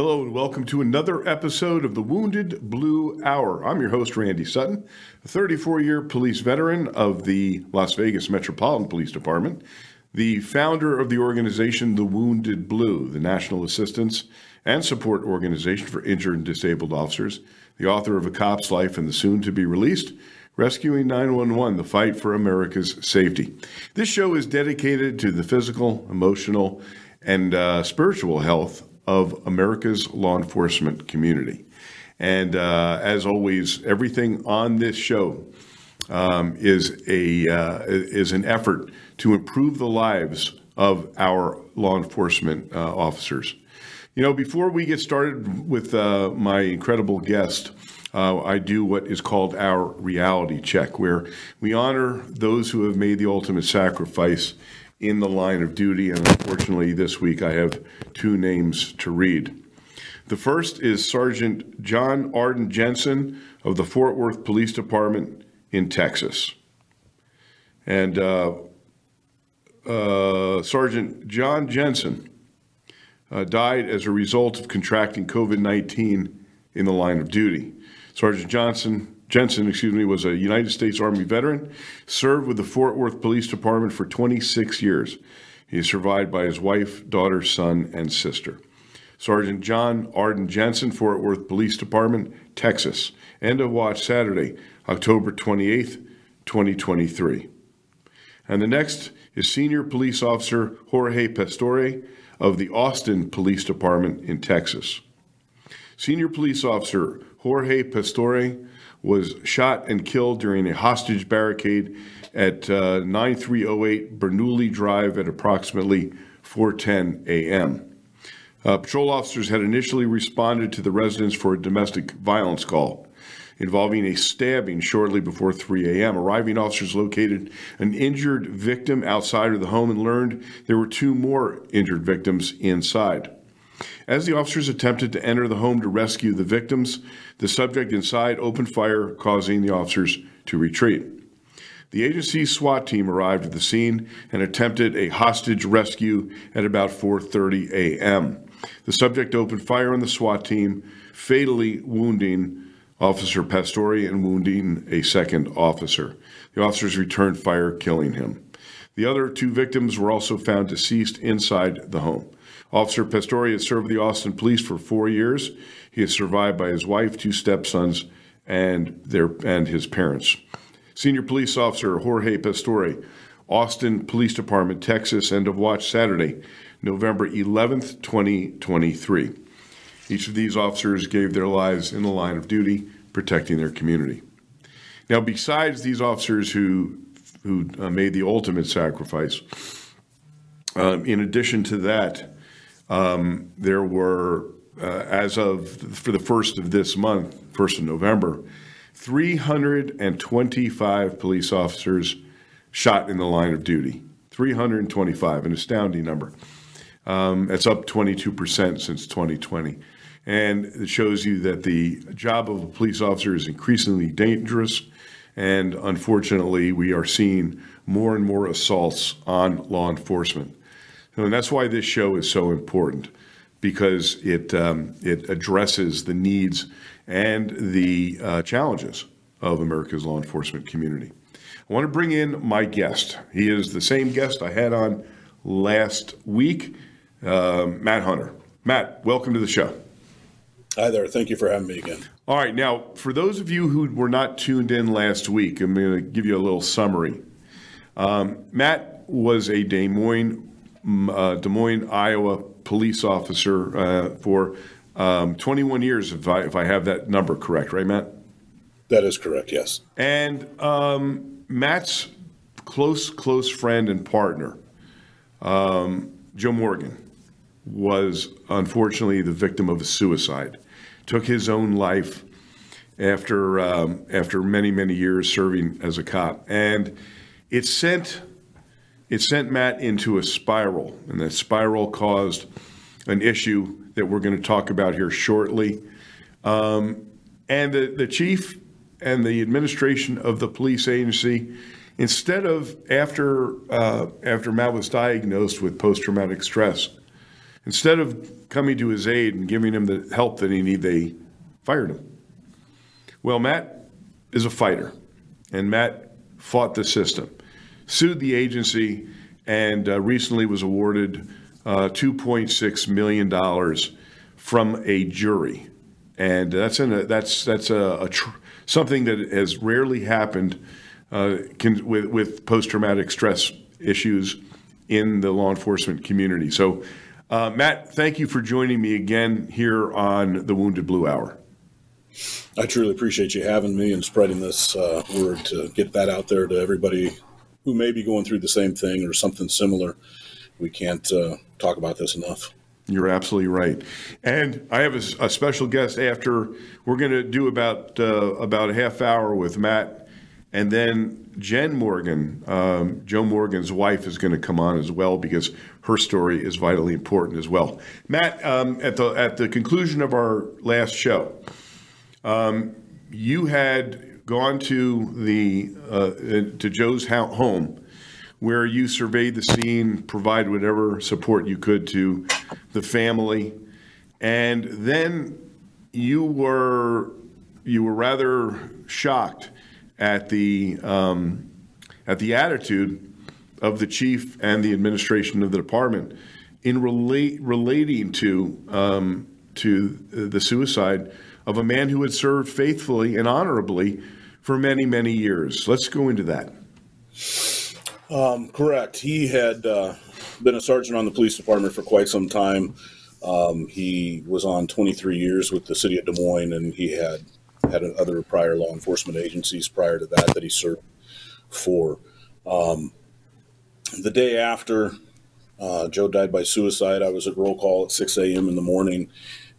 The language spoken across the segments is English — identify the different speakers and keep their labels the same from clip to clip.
Speaker 1: Hello and welcome to another episode of the Wounded Blue Hour. I'm your host, Randy Sutton, a 34 year police veteran of the Las Vegas Metropolitan Police Department, the founder of the organization The Wounded Blue, the national assistance and support organization for injured and disabled officers, the author of A Cop's Life and the soon to be released Rescuing 911, the fight for America's safety. This show is dedicated to the physical, emotional, and uh, spiritual health of America's law enforcement community. And uh, as always, everything on this show um, is a uh, is an effort to improve the lives of our law enforcement uh, officers. You know, before we get started with uh, my incredible guest, uh, I do what is called our reality check, where we honor those who have made the ultimate sacrifice in the line of duty. And unfortunately, this week I have two names to read. The first is Sergeant John Arden Jensen of the Fort Worth Police Department in Texas. And uh, uh, Sergeant John Jensen uh, died as a result of contracting COVID 19 in the line of duty. Sergeant Johnson Jensen, excuse me, was a United States Army veteran, served with the Fort Worth Police Department for 26 years. He is survived by his wife, daughter, son, and sister. Sergeant John Arden Jensen, Fort Worth Police Department, Texas. End of watch Saturday, October 28th, 2023. And the next is Senior Police Officer Jorge Pastore of the Austin Police Department in Texas. Senior Police Officer Jorge Pastore was shot and killed during a hostage barricade at uh, 9308 Bernoulli Drive at approximately 4:10 a.m. Uh, patrol officers had initially responded to the residence for a domestic violence call involving a stabbing shortly before 3 a.m. Arriving officers located an injured victim outside of the home and learned there were two more injured victims inside. As the officers attempted to enter the home to rescue the victims, the subject inside opened fire, causing the officers to retreat. The agency's SWAT team arrived at the scene and attempted a hostage rescue at about 4:30 a.m. The subject opened fire on the SWAT team, fatally wounding Officer Pastore and wounding a second officer. The officers returned fire, killing him. The other two victims were also found deceased inside the home. Officer Pastore has served the Austin Police for four years. He is survived by his wife, two stepsons, and their and his parents. Senior Police Officer Jorge Pastore, Austin Police Department, Texas, end of watch Saturday, November 11th, 2023. Each of these officers gave their lives in the line of duty, protecting their community. Now, besides these officers who who uh, made the ultimate sacrifice, um, in addition to that, um, there were, uh, as of for the first of this month, first of November, 325 police officers shot in the line of duty. 325, an astounding number. Um, it's up 22% since 2020. And it shows you that the job of a police officer is increasingly dangerous. And unfortunately, we are seeing more and more assaults on law enforcement. And that's why this show is so important because it, um, it addresses the needs and the uh, challenges of America's law enforcement community. I want to bring in my guest. He is the same guest I had on last week, uh, Matt Hunter. Matt, welcome to the show.
Speaker 2: Hi there. Thank you for having me again.
Speaker 1: All right. Now, for those of you who were not tuned in last week, I'm going to give you a little summary. Um, Matt was a Des Moines uh, Des Moines, Iowa police officer uh, for um, 21 years, if I, if I have that number correct, right, Matt?
Speaker 2: That is correct, yes.
Speaker 1: And um, Matt's close, close friend and partner, um, Joe Morgan, was unfortunately the victim of a suicide. Took his own life after um, after many many years serving as a cop, and it sent it sent Matt into a spiral, and that spiral caused an issue that we're going to talk about here shortly. Um, and the, the chief and the administration of the police agency, instead of after uh, after Matt was diagnosed with post traumatic stress, Instead of coming to his aid and giving him the help that he needed, they fired him. Well, Matt is a fighter, and Matt fought the system, sued the agency, and uh, recently was awarded uh, $2.6 million from a jury. And that's, that's, that's a, a tr- something that has rarely happened uh, can, with, with post traumatic stress issues in the law enforcement community. So, uh, Matt, thank you for joining me again here on the Wounded Blue Hour.
Speaker 2: I truly appreciate you having me and spreading this uh, word to get that out there to everybody who may be going through the same thing or something similar. We can't uh, talk about this enough.
Speaker 1: You're absolutely right. And I have a, a special guest after. We're going to do about uh, about a half hour with Matt, and then Jen Morgan, um, Joe Morgan's wife, is going to come on as well because her story is vitally important as well. Matt, um, at the at the conclusion of our last show, um, you had gone to the uh, to Joe's home where you surveyed the scene, provided whatever support you could to the family, and then you were you were rather shocked at the um, at the attitude of the chief and the administration of the department in relate, relating to um, to the suicide of a man who had served faithfully and honorably for many many years. Let's go into that.
Speaker 2: Um, correct. He had uh, been a sergeant on the police department for quite some time. Um, he was on 23 years with the city of Des Moines, and he had had other prior law enforcement agencies prior to that that he served for. Um, the day after uh, Joe died by suicide, I was at roll call at 6 a.m. in the morning,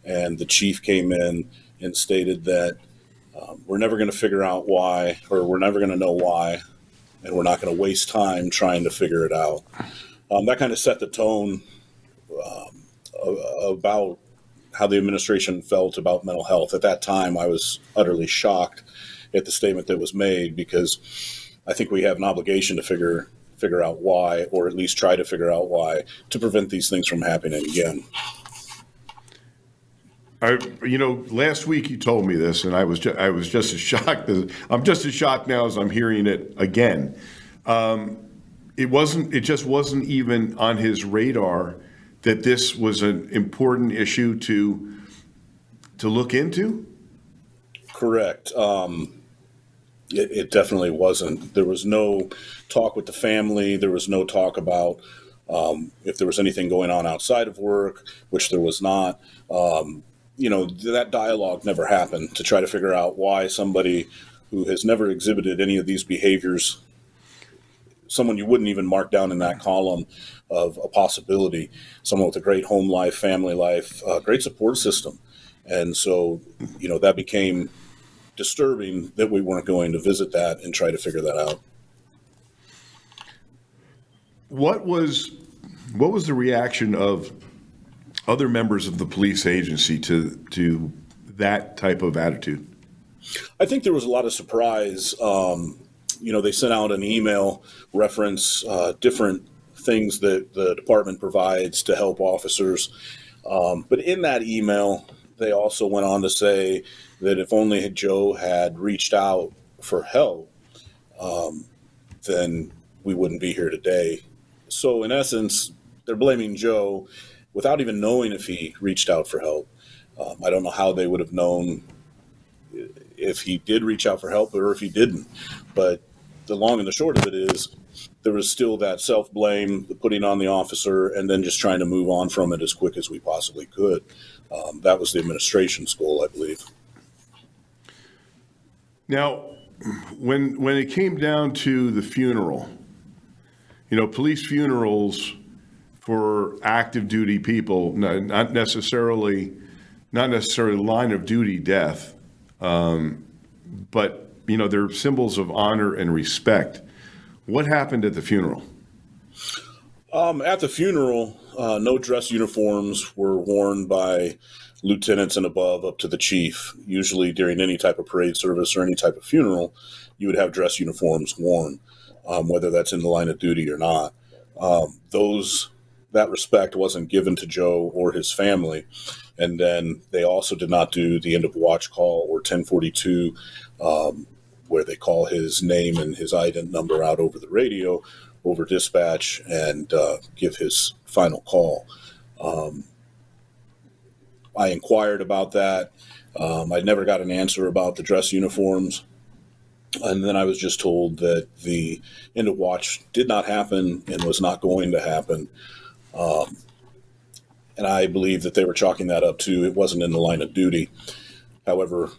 Speaker 2: and the chief came in and stated that um, we're never going to figure out why, or we're never going to know why and we're not going to waste time trying to figure it out. Um, that kind of set the tone um, about how the administration felt about mental health. At that time, I was utterly shocked at the statement that was made because I think we have an obligation to figure figure out why, or at least try to figure out why, to prevent these things from happening again.
Speaker 1: I, you know, last week you told me this, and I was ju- I was just as shocked as I'm just as shocked now as I'm hearing it again. Um, it wasn't. It just wasn't even on his radar that this was an important issue to to look into.
Speaker 2: Correct. Um, it, it, definitely wasn't. There was no talk with the family. There was no talk about um, if there was anything going on outside of work, which there was not. Um, you know that dialogue never happened to try to figure out why somebody who has never exhibited any of these behaviors someone you wouldn't even mark down in that column of a possibility someone with a great home life family life great support system. And so you know that became disturbing that we weren't going to visit that and try to figure that out.
Speaker 1: What was what was the reaction of other members of the police agency to to that type of attitude?
Speaker 2: I think there was a lot of surprise. Um, you know, they sent out an email reference uh, different things that the department provides to help officers. Um, but in that email, they also went on to say that if only Joe had reached out for help, um, then we wouldn't be here today. So, in essence, they're blaming Joe without even knowing if he reached out for help. Um, I don't know how they would have known if he did reach out for help or if he didn't. But the long and the short of it is there was still that self blame, the putting on the officer, and then just trying to move on from it as quick as we possibly could. Um, that was the administration's goal, I believe.
Speaker 1: Now, when when it came down to the funeral, you know, police funerals for active duty people, not necessarily not necessarily line of duty death, um, but you know they're symbols of honor and respect. What happened at the funeral?
Speaker 2: Um, at the funeral, uh, no dress uniforms were worn by lieutenants and above up to the chief. Usually, during any type of parade service or any type of funeral, you would have dress uniforms worn, um, whether that's in the line of duty or not. Um, those that respect wasn't given to Joe or his family. And then they also did not do the end of watch call or 1042, um, where they call his name and his ident number out over the radio, over dispatch, and uh, give his final call. Um, I inquired about that. Um, I never got an answer about the dress uniforms. And then I was just told that the end of watch did not happen and was not going to happen. Um, and I believe that they were chalking that up to it wasn't in the line of duty. However,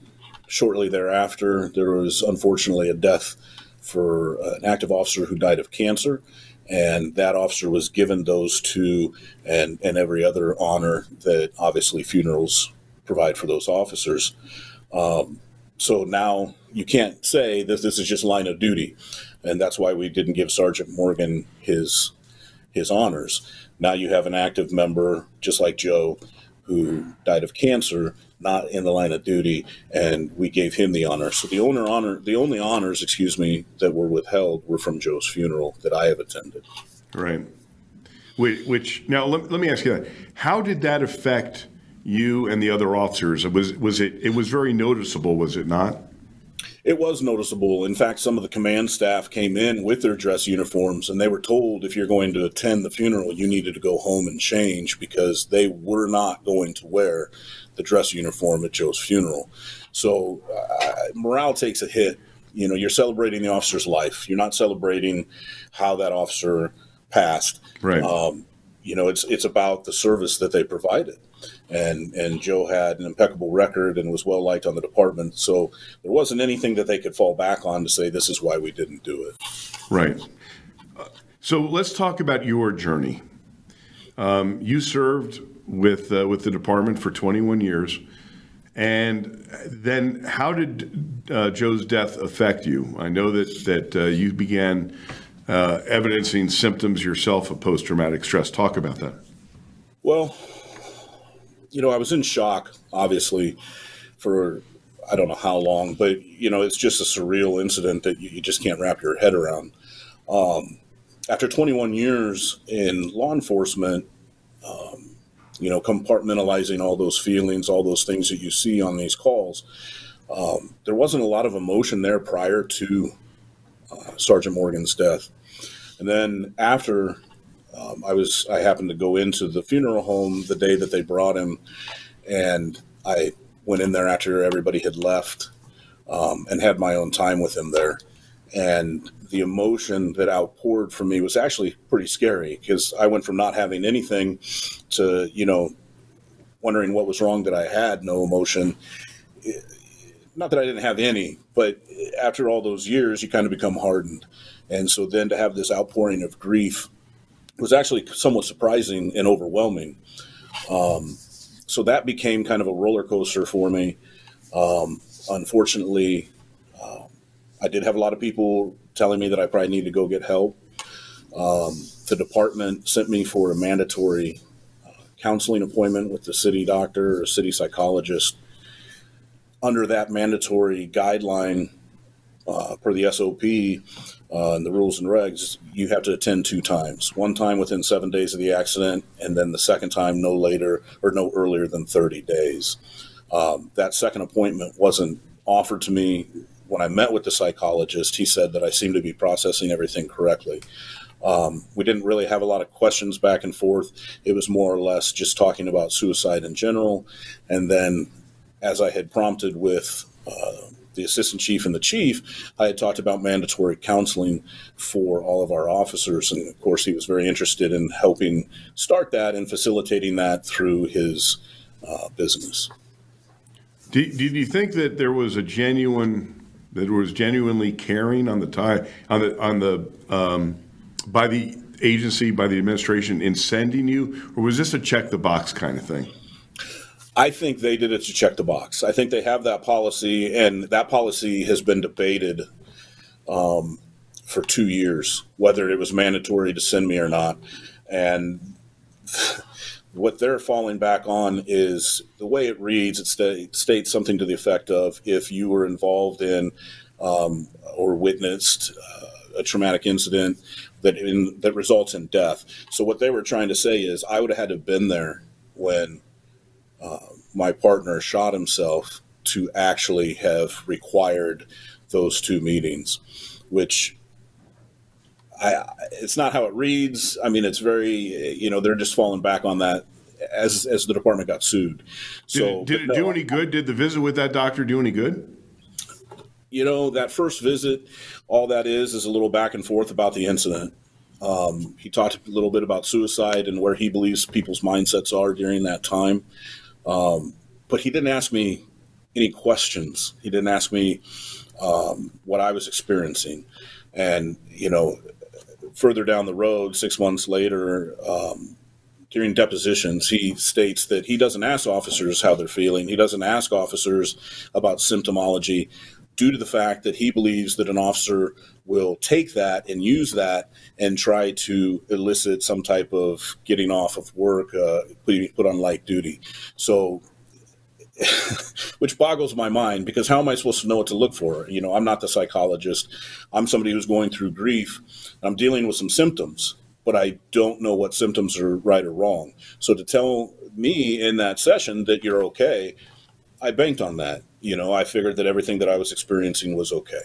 Speaker 2: shortly thereafter, there was unfortunately a death for an active officer who died of cancer, and that officer was given those two and, and every other honor that obviously funerals provide for those officers. Um, so now you can't say that this is just line of duty, and that's why we didn't give Sergeant Morgan his his honors. Now you have an active member, just like Joe, who died of cancer, not in the line of duty, and we gave him the honor. So the owner honor, the only honors, excuse me, that were withheld were from Joe's funeral that I have attended.
Speaker 1: Right. Which, which now let, let me ask you that: How did that affect you and the other officers? Was was it? It was very noticeable, was it not?
Speaker 2: It was noticeable. In fact, some of the command staff came in with their dress uniforms, and they were told if you're going to attend the funeral, you needed to go home and change because they were not going to wear the dress uniform at Joe's funeral. So uh, morale takes a hit. You know, you're celebrating the officer's life. You're not celebrating how that officer passed.
Speaker 1: Right.
Speaker 2: Um, you know, it's it's about the service that they provided and and Joe had an impeccable record and was well liked on the department. So there wasn't anything that they could fall back on to say this is why we didn't do it.
Speaker 1: Right. So let's talk about your journey. Um, you served with uh, with the department for 21 years, and then how did uh, Joe's death affect you? I know that that uh, you began uh, evidencing symptoms yourself of post traumatic stress. Talk about that.
Speaker 2: Well, you know, I was in shock, obviously, for I don't know how long, but you know, it's just a surreal incident that you, you just can't wrap your head around. Um, after 21 years in law enforcement, um, you know, compartmentalizing all those feelings, all those things that you see on these calls, um, there wasn't a lot of emotion there prior to uh, Sergeant Morgan's death. And then after um, I was I happened to go into the funeral home the day that they brought him, and I went in there after everybody had left, um, and had my own time with him there. And the emotion that outpoured from me was actually pretty scary because I went from not having anything to you know wondering what was wrong that I had no emotion. Not that I didn't have any, but after all those years, you kind of become hardened. And so then to have this outpouring of grief was actually somewhat surprising and overwhelming. Um, so that became kind of a roller coaster for me. Um, unfortunately, uh, I did have a lot of people telling me that I probably need to go get help. Um, the department sent me for a mandatory uh, counseling appointment with the city doctor or city psychologist. Under that mandatory guideline, uh, per the SOP, uh, and the rules and regs, you have to attend two times. One time within seven days of the accident, and then the second time no later or no earlier than 30 days. Um, that second appointment wasn't offered to me when I met with the psychologist. He said that I seemed to be processing everything correctly. Um, we didn't really have a lot of questions back and forth. It was more or less just talking about suicide in general. And then, as I had prompted with uh, the assistant chief and the chief, I had talked about mandatory counseling for all of our officers. And of course, he was very interested in helping start that and facilitating that through his uh, business.
Speaker 1: Did, did you think that there was a genuine, that was genuinely caring on the tie, on the, on the, um, by the agency, by the administration in sending you, or was this a check the box kind of thing?
Speaker 2: I think they did it to check the box. I think they have that policy, and that policy has been debated um, for two years, whether it was mandatory to send me or not. And what they're falling back on is the way it reads. It st- states something to the effect of if you were involved in um, or witnessed uh, a traumatic incident that in, that results in death. So what they were trying to say is, I would have had to have been there when uh, my partner shot himself to actually have required those two meetings, which I, it's not how it reads. I mean, it's very, you know, they're just falling back on that as as the department got sued.
Speaker 1: So did, did it do any good? Did the visit with that doctor do any good?
Speaker 2: You know, that first visit, all that is is a little back and forth about the incident. Um, he talked a little bit about suicide and where he believes people's mindsets are during that time. Um, but he didn't ask me any questions. He didn't ask me um, what I was experiencing. And, you know, further down the road, six months later, um, during depositions, he states that he doesn't ask officers how they're feeling. He doesn't ask officers about symptomology due to the fact that he believes that an officer will take that and use that and try to elicit some type of getting off of work, uh, put on light duty. So which boggles my mind because how am I supposed to know what to look for? You know, I'm not the psychologist. I'm somebody who's going through grief. I'm dealing with some symptoms, but I don't know what symptoms are right or wrong. So to tell me in that session that you're okay, I banked on that. You know, I figured that everything that I was experiencing was okay.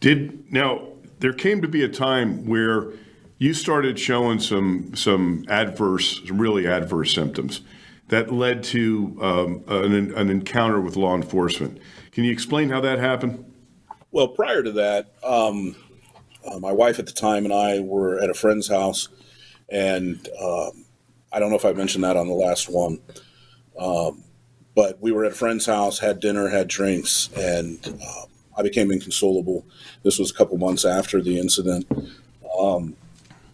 Speaker 1: Did now there came to be a time where you started showing some some adverse, really adverse symptoms that led to um, an, an, encounter with law enforcement. Can you explain how that happened?
Speaker 2: Well, prior to that, um, uh, my wife at the time and I were at a friend's house, and um, I don't know if I mentioned that on the last one, um, but we were at a friend's house, had dinner, had drinks, and uh, I became inconsolable. This was a couple months after the incident. Um,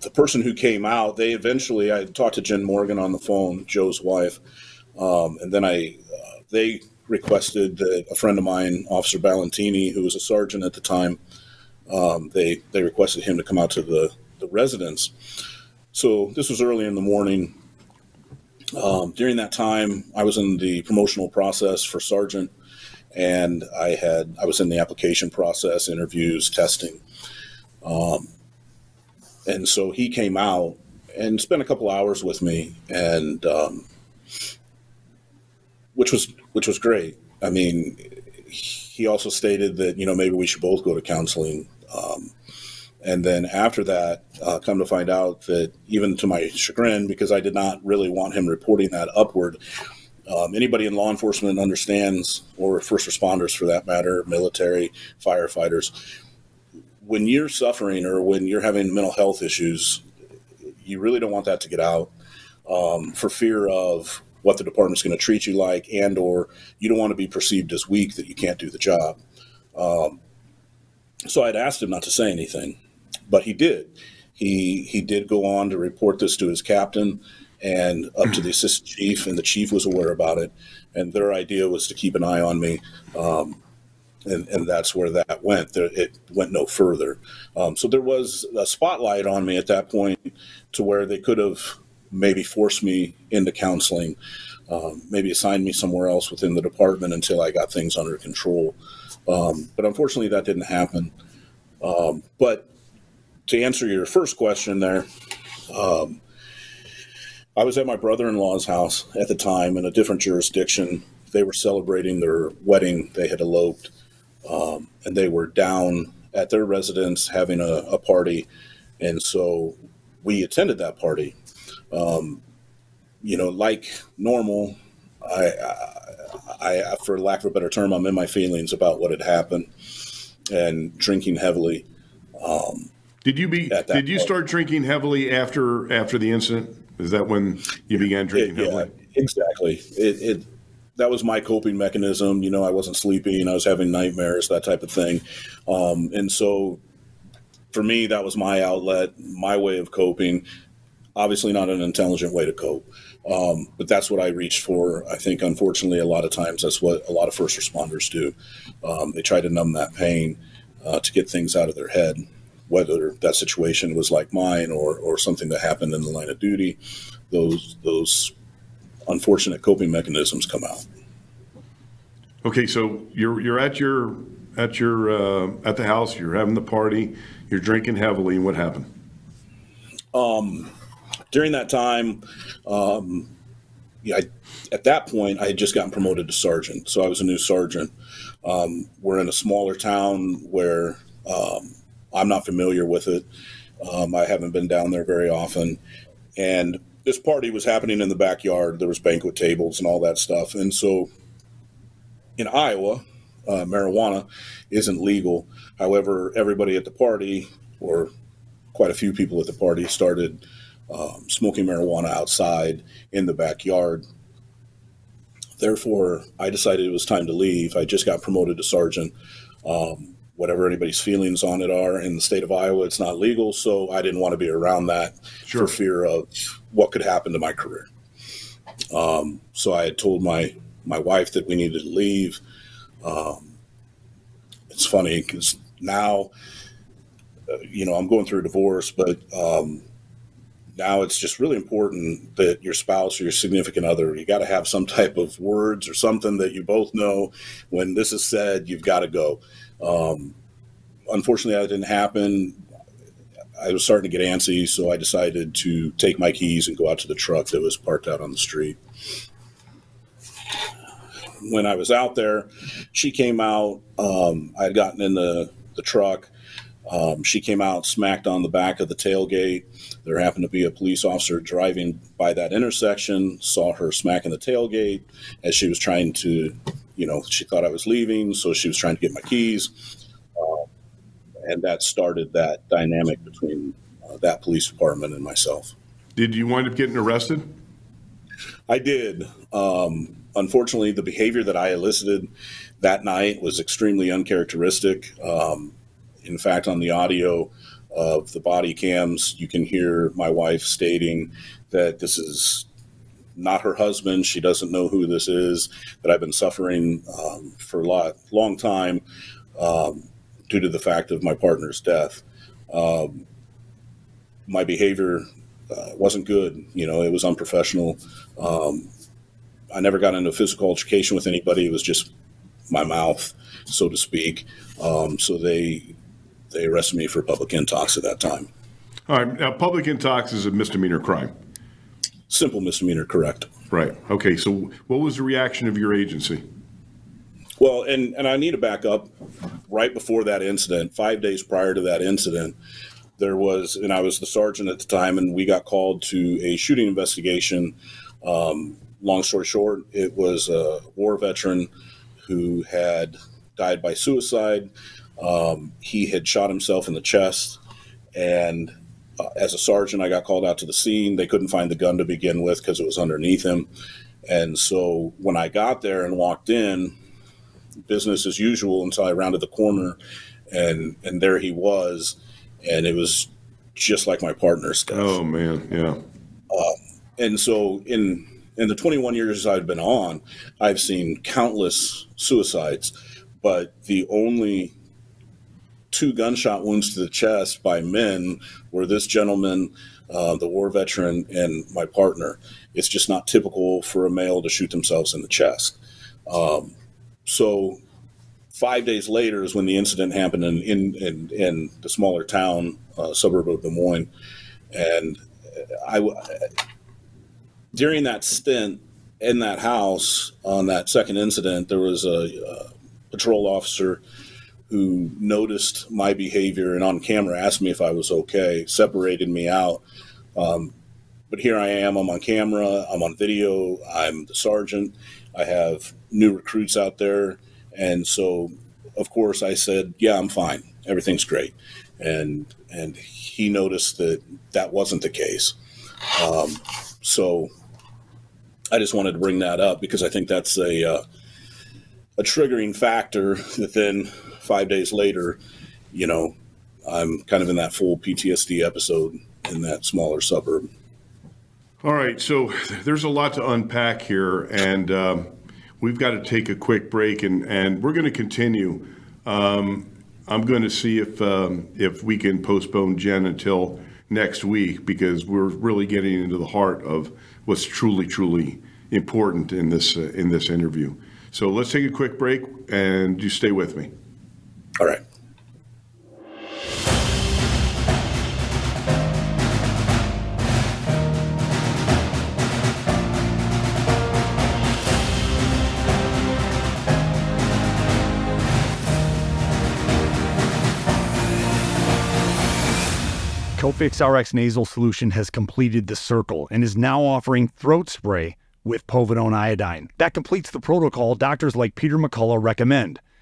Speaker 2: the person who came out, they eventually, I talked to Jen Morgan on the phone, Joe's wife, um, and then I, uh, they requested that a friend of mine, Officer Ballantini, who was a sergeant at the time, um, they they requested him to come out to the the residence. So this was early in the morning. Um, during that time, I was in the promotional process for sergeant, and I had I was in the application process, interviews, testing. Um, and so he came out and spent a couple hours with me, and um, which was which was great. I mean, he also stated that you know maybe we should both go to counseling. Um, and then after that, uh, come to find out that even to my chagrin, because I did not really want him reporting that upward, um, anybody in law enforcement understands, or first responders for that matter, military, firefighters, when you're suffering or when you're having mental health issues, you really don't want that to get out um, for fear of what the department's going to treat you like, and or you don't want to be perceived as weak that you can't do the job. Um, so I'd asked him not to say anything, but he did. He he did go on to report this to his captain and up to the assistant chief, and the chief was aware about it. And their idea was to keep an eye on me. Um, and, and that's where that went. There, it went no further. Um, so there was a spotlight on me at that point to where they could have maybe forced me into counseling, um, maybe assigned me somewhere else within the department until I got things under control. Um, but unfortunately, that didn't happen. Um, but to answer your first question there, um, I was at my brother in law's house at the time in a different jurisdiction. They were celebrating their wedding, they had eloped um, and they were down at their residence having a, a, party, and so we attended that party. Um, you know, like normal, I, I, I, for lack of a better term, I'm in my feelings about what had happened, and drinking heavily. Um,
Speaker 1: did you be? Did you point. start drinking heavily after after the incident? Is that when you began drinking it, heavily?
Speaker 2: Yeah, exactly. It, it that was my coping mechanism. You know, I wasn't sleeping, I was having nightmares, that type of thing. Um, and so for me, that was my outlet, my way of coping. Obviously, not an intelligent way to cope, um, but that's what I reached for. I think, unfortunately, a lot of times that's what a lot of first responders do. Um, they try to numb that pain uh, to get things out of their head, whether that situation was like mine or, or something that happened in the line of duty. Those those unfortunate coping mechanisms come out.
Speaker 1: Okay, so you're you're at your at your uh, at the house. You're having the party. You're drinking heavily. And what happened?
Speaker 2: Um, during that time, um, yeah, I, at that point, I had just gotten promoted to sergeant, so I was a new sergeant. Um, we're in a smaller town where um, I'm not familiar with it. Um, I haven't been down there very often, and this party was happening in the backyard. There was banquet tables and all that stuff, and so in Iowa, uh, marijuana isn't legal. However, everybody at the party, or quite a few people at the party, started um, smoking marijuana outside in the backyard. Therefore, I decided it was time to leave. I just got promoted to sergeant. Um, whatever anybody's feelings on it are in the state of Iowa, it's not legal. So I didn't want to be around that sure. for fear of what could happen to my career. Um, so I had told my my wife that we needed to leave. Um, it's funny because now, uh, you know, I'm going through a divorce, but um, now it's just really important that your spouse or your significant other, you got to have some type of words or something that you both know when this is said, you've got to go. Um, unfortunately, that didn't happen. I was starting to get antsy, so I decided to take my keys and go out to the truck that was parked out on the street. When I was out there, she came out. Um, I had gotten in the, the truck. Um, she came out, smacked on the back of the tailgate. There happened to be a police officer driving by that intersection, saw her smacking the tailgate as she was trying to, you know, she thought I was leaving, so she was trying to get my keys. Uh, and that started that dynamic between uh, that police department and myself.
Speaker 1: Did you wind up getting arrested?
Speaker 2: I did. Um, unfortunately, the behavior that I elicited that night was extremely uncharacteristic. Um, in fact, on the audio of the body cams, you can hear my wife stating that this is not her husband. She doesn't know who this is. That I've been suffering um, for a lot, long time um, due to the fact of my partner's death. Um, my behavior uh, wasn't good. You know, it was unprofessional. Um, I never got into physical altercation with anybody. It was just my mouth, so to speak. Um, so they they arrested me for public intox at that time.
Speaker 1: All right. Now, public intox is a misdemeanor crime.
Speaker 2: Simple misdemeanor, correct.
Speaker 1: Right. Okay. So, what was the reaction of your agency?
Speaker 2: Well, and, and I need to back up. Right before that incident, five days prior to that incident, there was, and I was the sergeant at the time, and we got called to a shooting investigation. Um, long story short, it was a war veteran who had died by suicide. Um, he had shot himself in the chest, and uh, as a sergeant, I got called out to the scene. They couldn't find the gun to begin with because it was underneath him. And so when I got there and walked in, business as usual until I rounded the corner, and and there he was, and it was just like my partner's death.
Speaker 1: Oh man, yeah.
Speaker 2: Um, and so in in the 21 years I've been on, I've seen countless suicides, but the only two gunshot wounds to the chest by men were this gentleman, uh, the war veteran, and my partner. It's just not typical for a male to shoot themselves in the chest. Um, so, five days later is when the incident happened in in, in, in the smaller town uh, suburb of Des Moines, and I during that stint in that house on that second incident, there was a, a patrol officer who noticed my behavior and on camera asked me if I was okay, separated me out. Um, but here I am, I'm on camera, I'm on video, I'm the sergeant, I have new recruits out there. And so, of course, I said, Yeah, I'm fine, everything's great. And, and he noticed that that wasn't the case. Um, so I just wanted to bring that up because I think that's a, uh, a triggering factor that then five days later, you know, I'm kind of in that full PTSD episode in that smaller suburb.
Speaker 1: All right, so there's a lot to unpack here, and um, we've got to take a quick break, and, and we're going to continue. Um, I'm going to see if um, if we can postpone Jen until next week because we're really getting into the heart of what's truly, truly important in this uh, in this interview. So let's take a quick break, and you stay with me.
Speaker 2: All right.
Speaker 3: Cofix RX nasal solution has completed the circle and is now offering throat spray with povidone iodine. That completes the protocol doctors like Peter McCullough recommend.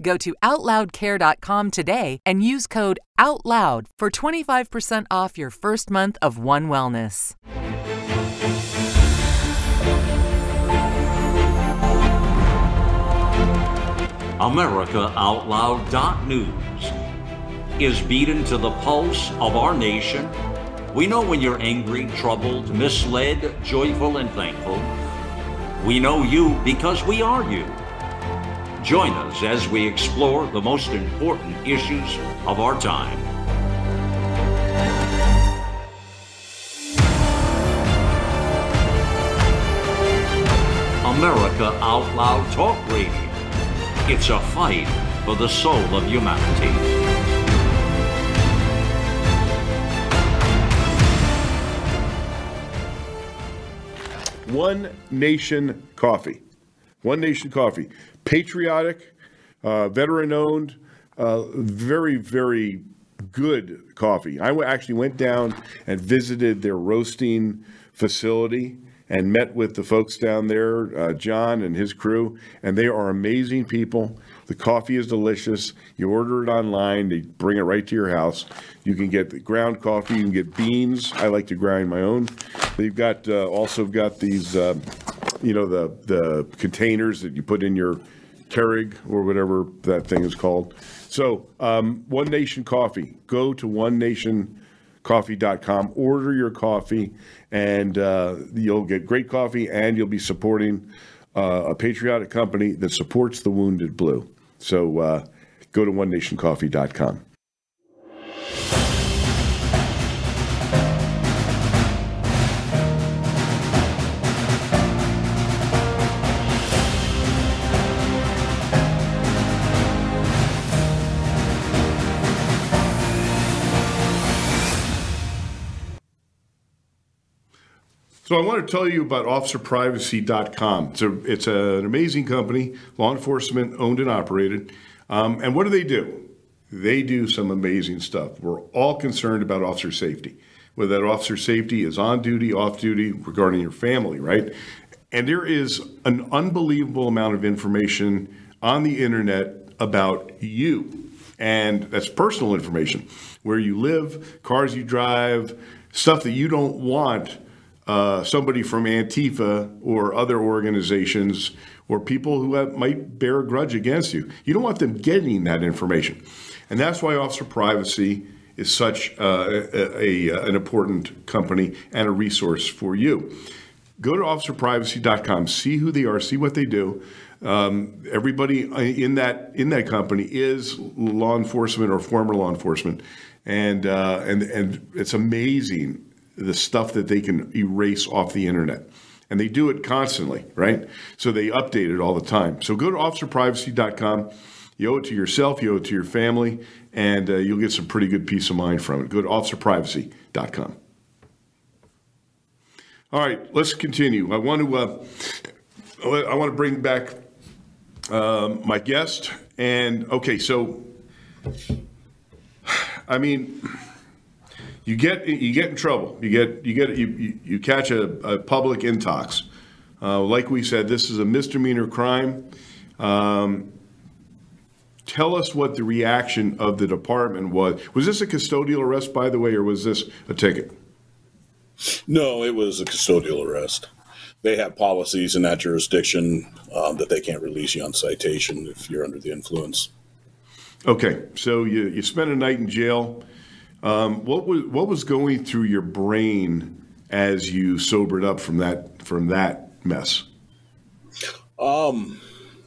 Speaker 4: Go to OutLoudCare.com today and use code OUTLOUD for 25% off your first month of One Wellness.
Speaker 5: AmericaOutloud.news is beaten to the pulse of our nation. We know when you're angry, troubled, misled, joyful, and thankful. We know you because we are you. Join us as we explore the most important issues of our time. America Out Loud Talk Radio. It's a fight for the soul of humanity.
Speaker 1: One Nation Coffee. One Nation Coffee. Patriotic, uh, veteran owned, uh, very, very good coffee. I actually went down and visited their roasting facility and met with the folks down there, uh, John and his crew, and they are amazing people. The coffee is delicious. You order it online, they bring it right to your house. You can get ground coffee, you can get beans. I like to grind my own. They've got uh, also got these, uh, you know, the the containers that you put in your Keurig or whatever that thing is called. So, um, One Nation Coffee. Go to onenationcoffee.com, order your coffee, and uh, you'll get great coffee and you'll be supporting uh, a patriotic company that supports the wounded blue. So, uh, go to onenationcoffee.com. So I want to tell you about OfficerPrivacy.com. It's, a, it's a, an amazing company, law enforcement owned and operated. Um, and what do they do? They do some amazing stuff. We're all concerned about officer safety, whether that officer safety is on duty, off duty, regarding your family, right? And there is an unbelievable amount of information on the internet about you. And that's personal information where you live, cars you drive, stuff that you don't want uh, somebody from Antifa or other organizations or people who have, might bear a grudge against you. You don't want them getting that information. And that's why officer privacy is such uh, a, a, an important company and a resource for you. Go to officerprivacy.com, see who they are, see what they do. Um, everybody in that in that company is law enforcement or former law enforcement, and uh, and and it's amazing the stuff that they can erase off the internet. And they do it constantly, right? So they update it all the time. So go to officerprivacy.com. You owe it to yourself, you owe it to your family, and uh, you'll get some pretty good peace of mind from it. Go to officerprivacy.com. All right, let's continue. I want to uh, I want to bring back um, my guest, and okay, so I mean, you get you get in trouble. You get you get you you, you catch a, a public intox. Uh, like we said, this is a misdemeanor crime. Um, tell us what the reaction of the department was. Was this a custodial arrest, by the way, or was this a ticket?
Speaker 2: No, it was a custodial arrest. They have policies in that jurisdiction um, that they can't release you on citation if you're under the influence.
Speaker 1: Okay, so you, you spent a night in jail. Um, what was what was going through your brain as you sobered up from that from that mess?
Speaker 2: Um,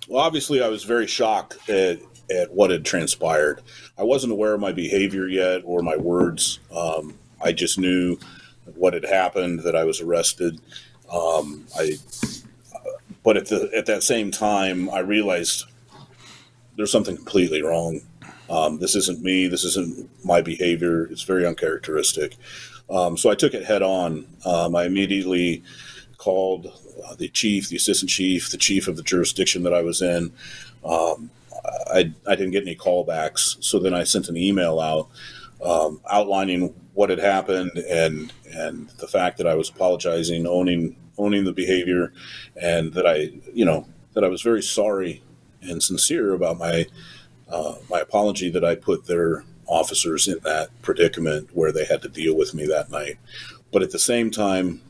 Speaker 2: well, obviously, I was very shocked at at what had transpired. I wasn't aware of my behavior yet or my words. Um, I just knew what had happened, that I was arrested. Um, I, but at the at that same time, I realized there's something completely wrong. Um, this isn't me. This isn't my behavior. It's very uncharacteristic. Um, so I took it head on. Um, I immediately called uh, the chief, the assistant chief, the chief of the jurisdiction that I was in. Um, I, I didn't get any callbacks. So then I sent an email out um, outlining what had happened and and the fact that I was apologizing, owning owning the behavior, and that I you know that I was very sorry and sincere about my uh, my apology that I put their officers in that predicament where they had to deal with me that night. But at the same time,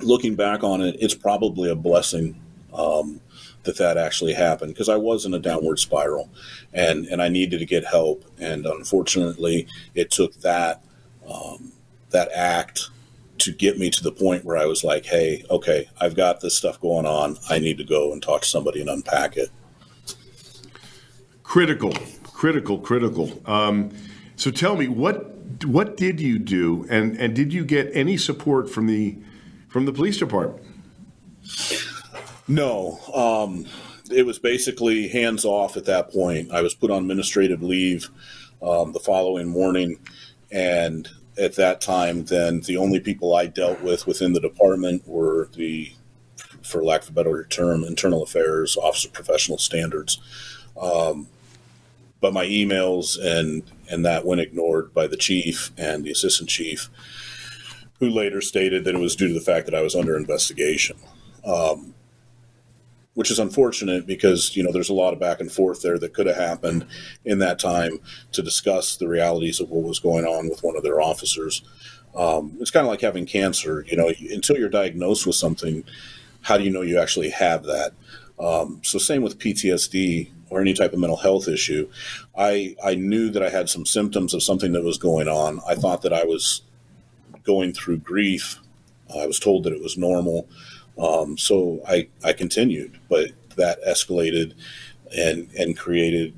Speaker 2: looking back on it, it's probably a blessing um, that that actually happened because I was in a downward spiral, and and I needed to get help. And unfortunately, it took that um, that act to get me to the point where I was like, hey, okay, I've got this stuff going on. I need to go and talk to somebody and unpack it.
Speaker 1: Critical, critical, critical. Um, so tell me, what what did you do, and and did you get any support from the from the police department?
Speaker 2: No, um, it was basically hands off at that point. I was put on administrative leave um, the following morning, and at that time, then the only people I dealt with within the department were the, for lack of a better term, internal affairs, office of professional standards. Um, but my emails and and that went ignored by the chief and the assistant chief, who later stated that it was due to the fact that I was under investigation. Um, which is unfortunate because you know there's a lot of back and forth there that could have happened in that time to discuss the realities of what was going on with one of their officers. Um, it's kind of like having cancer. You know, until you're diagnosed with something, how do you know you actually have that? Um, so same with PTSD or any type of mental health issue. I I knew that I had some symptoms of something that was going on. I thought that I was going through grief. I was told that it was normal. Um, so I, I continued, but that escalated and, and created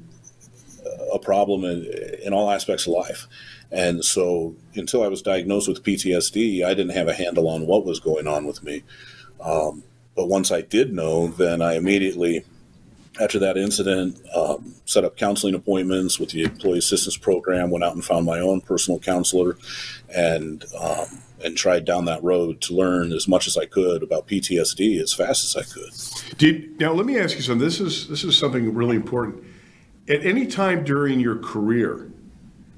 Speaker 2: a problem in, in all aspects of life. And so until I was diagnosed with PTSD, I didn't have a handle on what was going on with me. Um, but once I did know, then I immediately, after that incident, um, set up counseling appointments with the Employee Assistance Program, went out and found my own personal counselor, and um, and tried down that road to learn as much as I could about PTSD as fast as I could.
Speaker 1: Did now let me ask you something. This is this is something really important. At any time during your career,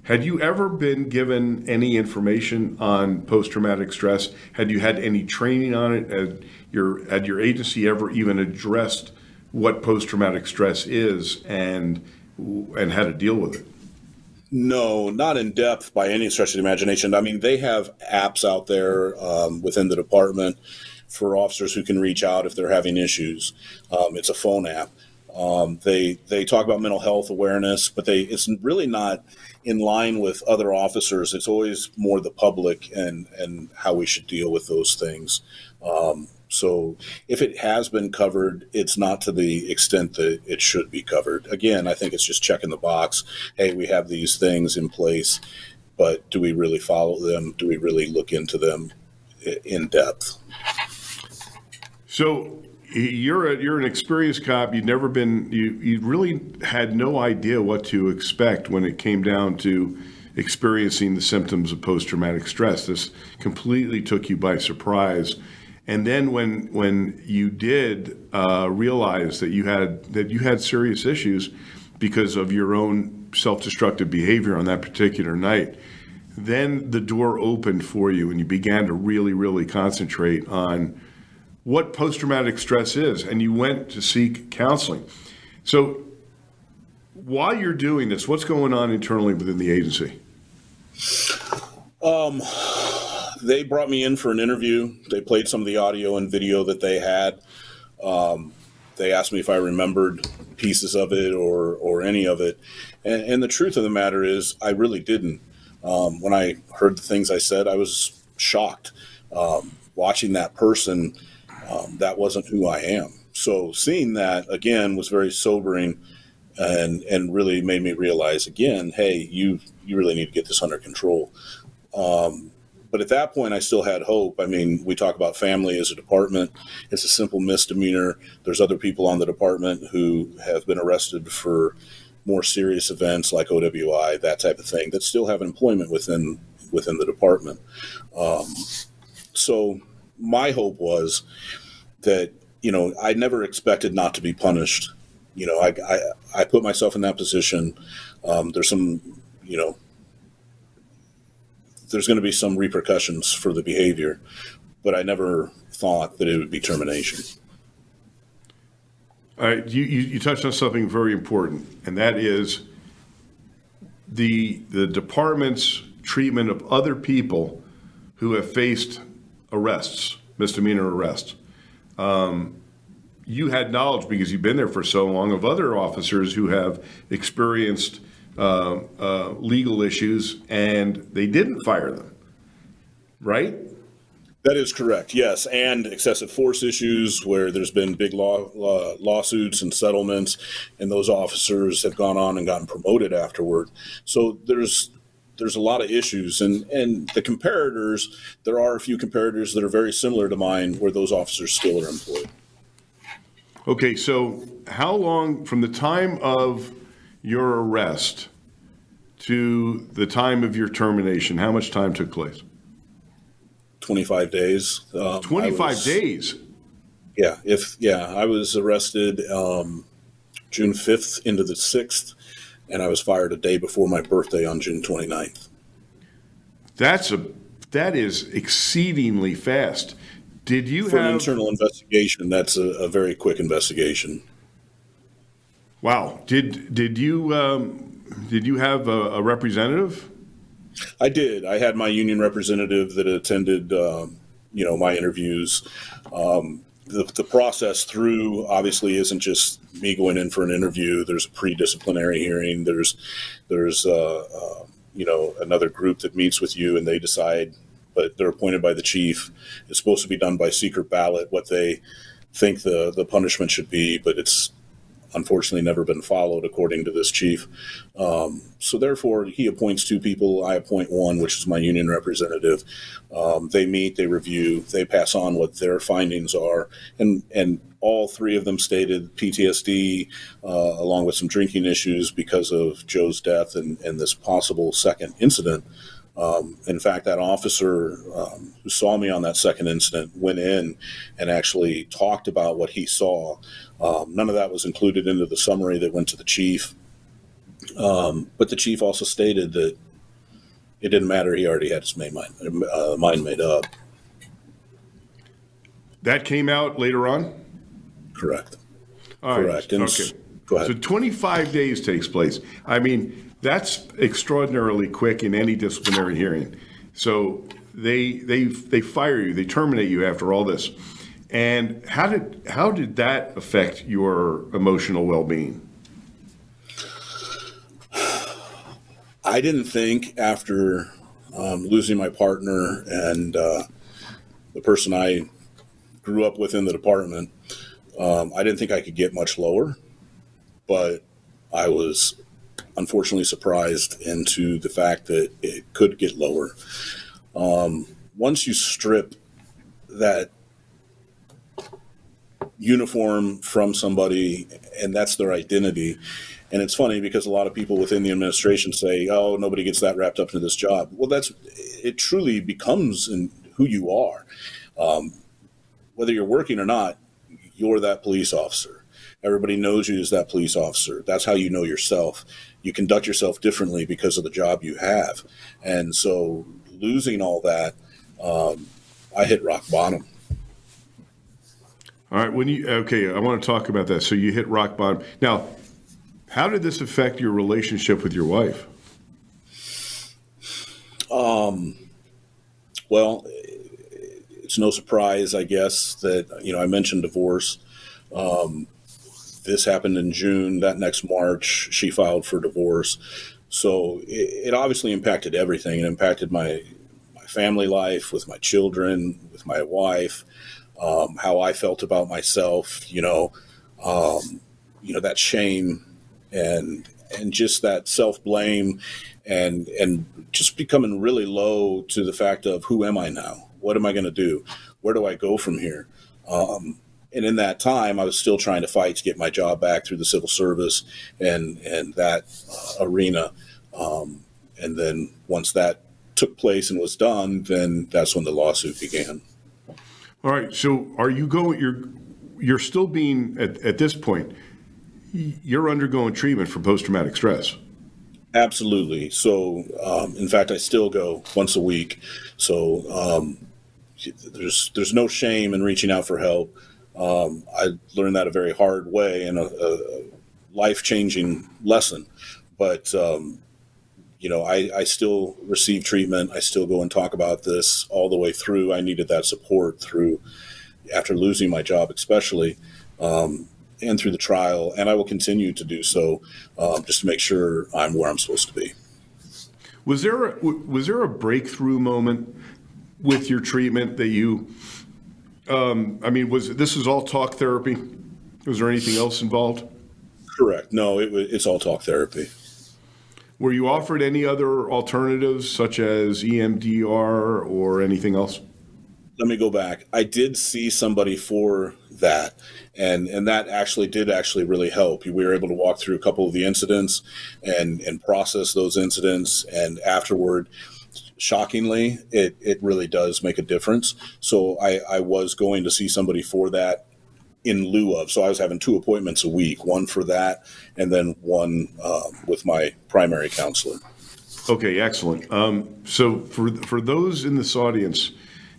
Speaker 1: had you ever been given any information on post traumatic stress? Had you had any training on it? Had your had your agency ever even addressed what post traumatic stress is and and how to deal with it?
Speaker 2: No, not in depth by any stretch of the imagination. I mean, they have apps out there um, within the department for officers who can reach out if they're having issues. Um, it's a phone app. Um, they they talk about mental health awareness, but they it's really not in line with other officers. It's always more the public and and how we should deal with those things. Um, so if it has been covered, it's not to the extent that it should be covered. Again, I think it's just checking the box. Hey, we have these things in place. but do we really follow them? Do we really look into them eh, in depth?
Speaker 1: So you're a, you're an experienced cop. You've never been you you really had no idea what to expect when it came down to experiencing the symptoms of post traumatic stress. This completely took you by surprise. And then when when you did uh, realize that you had that you had serious issues because of your own self-destructive behavior on that particular night, then the door opened for you and you began to really really concentrate on what post-traumatic stress is and you went to seek counseling. So while you're doing this, what's going on internally within the agency?
Speaker 2: Um, they brought me in for an interview. They played some of the audio and video that they had. Um, they asked me if I remembered pieces of it or or any of it, and, and the truth of the matter is, I really didn't. Um, when I heard the things I said, I was shocked. Um, watching that person, um, that wasn't who I am. So seeing that again was very sobering, and and really made me realize again, hey, you you really need to get this under control. Um, but at that point, I still had hope. I mean, we talk about family as a department. It's a simple misdemeanor. There's other people on the department who have been arrested for more serious events like OWI, that type of thing, that still have employment within within the department. Um, so my hope was that you know I never expected not to be punished. You know, I I, I put myself in that position. Um, there's some you know there's going to be some repercussions for the behavior, but I never thought that it would be termination.
Speaker 1: All right, you, you, you touched on something very important, and that is the the department's treatment of other people who have faced arrests, misdemeanor arrests. Um, you had knowledge because you've been there for so long of other officers who have experienced uh, uh, legal issues and they didn't fire them, right?
Speaker 2: That is correct, yes. And excessive force issues where there's been big law, law, lawsuits and settlements, and those officers have gone on and gotten promoted afterward. So there's there's a lot of issues and and the comparators there are a few comparators that are very similar to mine where those officers still are employed
Speaker 1: okay so how long from the time of your arrest to the time of your termination, how much time took place?
Speaker 2: 25 days.
Speaker 1: Um, 25 was, days?
Speaker 2: Yeah. If, yeah, I was arrested um, June 5th into the 6th, and I was fired a day before my birthday on June 29th.
Speaker 1: That's a, that is exceedingly fast. Did you
Speaker 2: For
Speaker 1: have
Speaker 2: an internal investigation? That's a, a very quick investigation.
Speaker 1: Wow. Did did you um, did you have a, a, representative?
Speaker 2: I did. I had my union representative that attended, um, you know, my interviews. Um, the, the, process through obviously isn't just me going in for an interview. There's a pre-disciplinary hearing. There's there's uh, uh, you know another group that meets with you and they decide, but they're appointed by the chief. It's supposed to be done by secret ballot what they think the the punishment should be, but it's unfortunately never been followed, according to this chief. Um, so therefore, he appoints two people. I appoint one, which is my union representative. Um, they meet, they review, they pass on what their findings are, and and all three of them stated PTSD, uh, along with some drinking issues because of Joe's death and, and this possible second incident. Um, in fact, that officer um, who saw me on that second incident went in and actually talked about what he saw. Um, none of that was included into the summary that went to the chief. Um, but the chief also stated that it didn't matter; he already had his mind, uh, mind made up.
Speaker 1: That came out later on.
Speaker 2: Correct.
Speaker 1: All Correct. Right. okay. Go ahead. So 25 days takes place. I mean, that's extraordinarily quick in any disciplinary hearing. So they they they fire you, they terminate you after all this. And how did how did that affect your emotional well-being?
Speaker 2: I didn't think after um, losing my partner and uh, the person I grew up with in the department, um, I didn't think I could get much lower, but I was unfortunately surprised into the fact that it could get lower. Um, once you strip that uniform from somebody and that's their identity, and it's funny because a lot of people within the administration say, "Oh, nobody gets that wrapped up into this job." Well, that's it. Truly becomes in who you are, um, whether you're working or not. You're that police officer. Everybody knows you as that police officer. That's how you know yourself. You conduct yourself differently because of the job you have, and so losing all that, um, I hit rock bottom.
Speaker 1: All right. When you okay, I want to talk about that. So you hit rock bottom. Now, how did this affect your relationship with your wife?
Speaker 2: Um, well, it's no surprise, I guess, that you know I mentioned divorce. Um, this happened in June. That next March, she filed for divorce. So it, it obviously impacted everything. It impacted my my family life with my children, with my wife, um, how I felt about myself. You know, um, you know that shame and and just that self blame and and just becoming really low to the fact of who am I now? What am I going to do? Where do I go from here? Um, and in that time, I was still trying to fight to get my job back through the civil service and and that uh, arena. Um, and then once that took place and was done, then that's when the lawsuit began.
Speaker 1: All right. So are you going? You're you're still being at, at this point. You're undergoing treatment for post traumatic stress.
Speaker 2: Absolutely. So, um, in fact, I still go once a week. So um, there's there's no shame in reaching out for help. Um, I learned that a very hard way and a, a life changing lesson. But um, you know, I, I still receive treatment. I still go and talk about this all the way through. I needed that support through after losing my job, especially. Um, and through the trial, and I will continue to do so um, just to make sure I'm where I'm supposed to be.
Speaker 1: Was there a, was there a breakthrough moment with your treatment that you? Um, I mean, was this is all talk therapy? Was there anything else involved?
Speaker 2: Correct. No, it, it's all talk therapy.
Speaker 1: Were you offered any other alternatives, such as EMDR or anything else?
Speaker 2: Let me go back. I did see somebody for that, and and that actually did actually really help. We were able to walk through a couple of the incidents and and process those incidents, and afterward, shockingly, it it really does make a difference. So I I was going to see somebody for that in lieu of. So I was having two appointments a week, one for that, and then one uh, with my primary counselor.
Speaker 1: Okay, excellent. Um, so for for those in this audience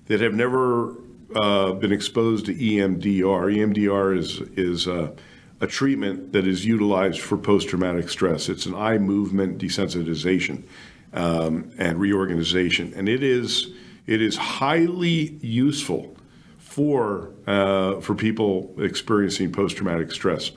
Speaker 1: that have never uh, been exposed to EMDR. EMDR is is a treatment that is utilized for post traumatic stress. It's an eye movement desensitization um, and reorganization, and it is it is highly useful for uh, for people experiencing post traumatic stress.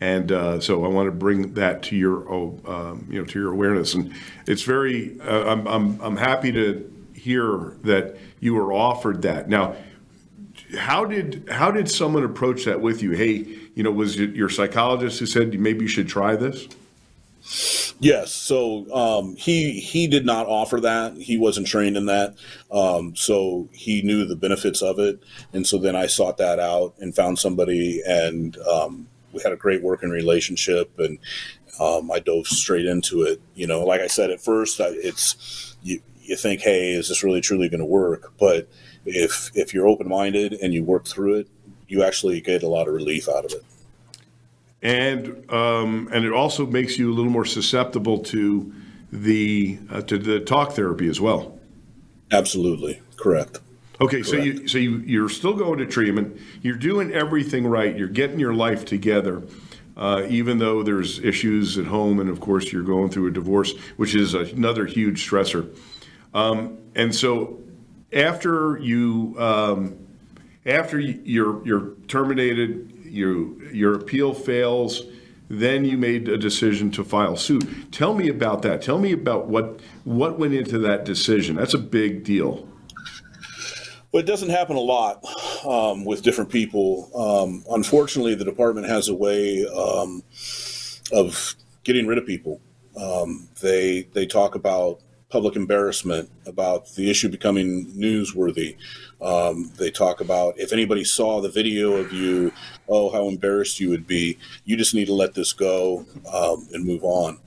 Speaker 1: And uh, so I want to bring that to your, oh, um, you know, to your awareness. And it's very, uh, I'm, I'm, I'm happy to hear that you were offered that. Now, how did how did someone approach that with you? Hey, you know, was it your psychologist who said maybe you should try this?
Speaker 2: Yes. So um, he he did not offer that. He wasn't trained in that. Um, so he knew the benefits of it, and so then I sought that out and found somebody, and um, we had a great working relationship, and um, I dove straight into it. You know, like I said at first, I, it's you you think, hey, is this really truly going to work? But if if you're open minded and you work through it, you actually get a lot of relief out of it.
Speaker 1: And um, and it also makes you a little more susceptible to the uh, to the talk therapy as well.
Speaker 2: Absolutely correct.
Speaker 1: Okay, correct. so you so you you're still going to treatment. You're doing everything right. You're getting your life together. Uh, even though there's issues at home, and of course you're going through a divorce, which is another huge stressor. Um, and so after you um, after you're you're terminated, you your appeal fails, then you made a decision to file suit. Tell me about that. Tell me about what what went into that decision. That's a big deal.
Speaker 2: Well, it doesn't happen a lot um, with different people. Um, unfortunately, the department has a way um, of getting rid of people Um, they they talk about public embarrassment, about the issue becoming newsworthy. Um, they talk about if anybody saw the video of you, oh, how embarrassed you would be. You just need to let this go um, and move on.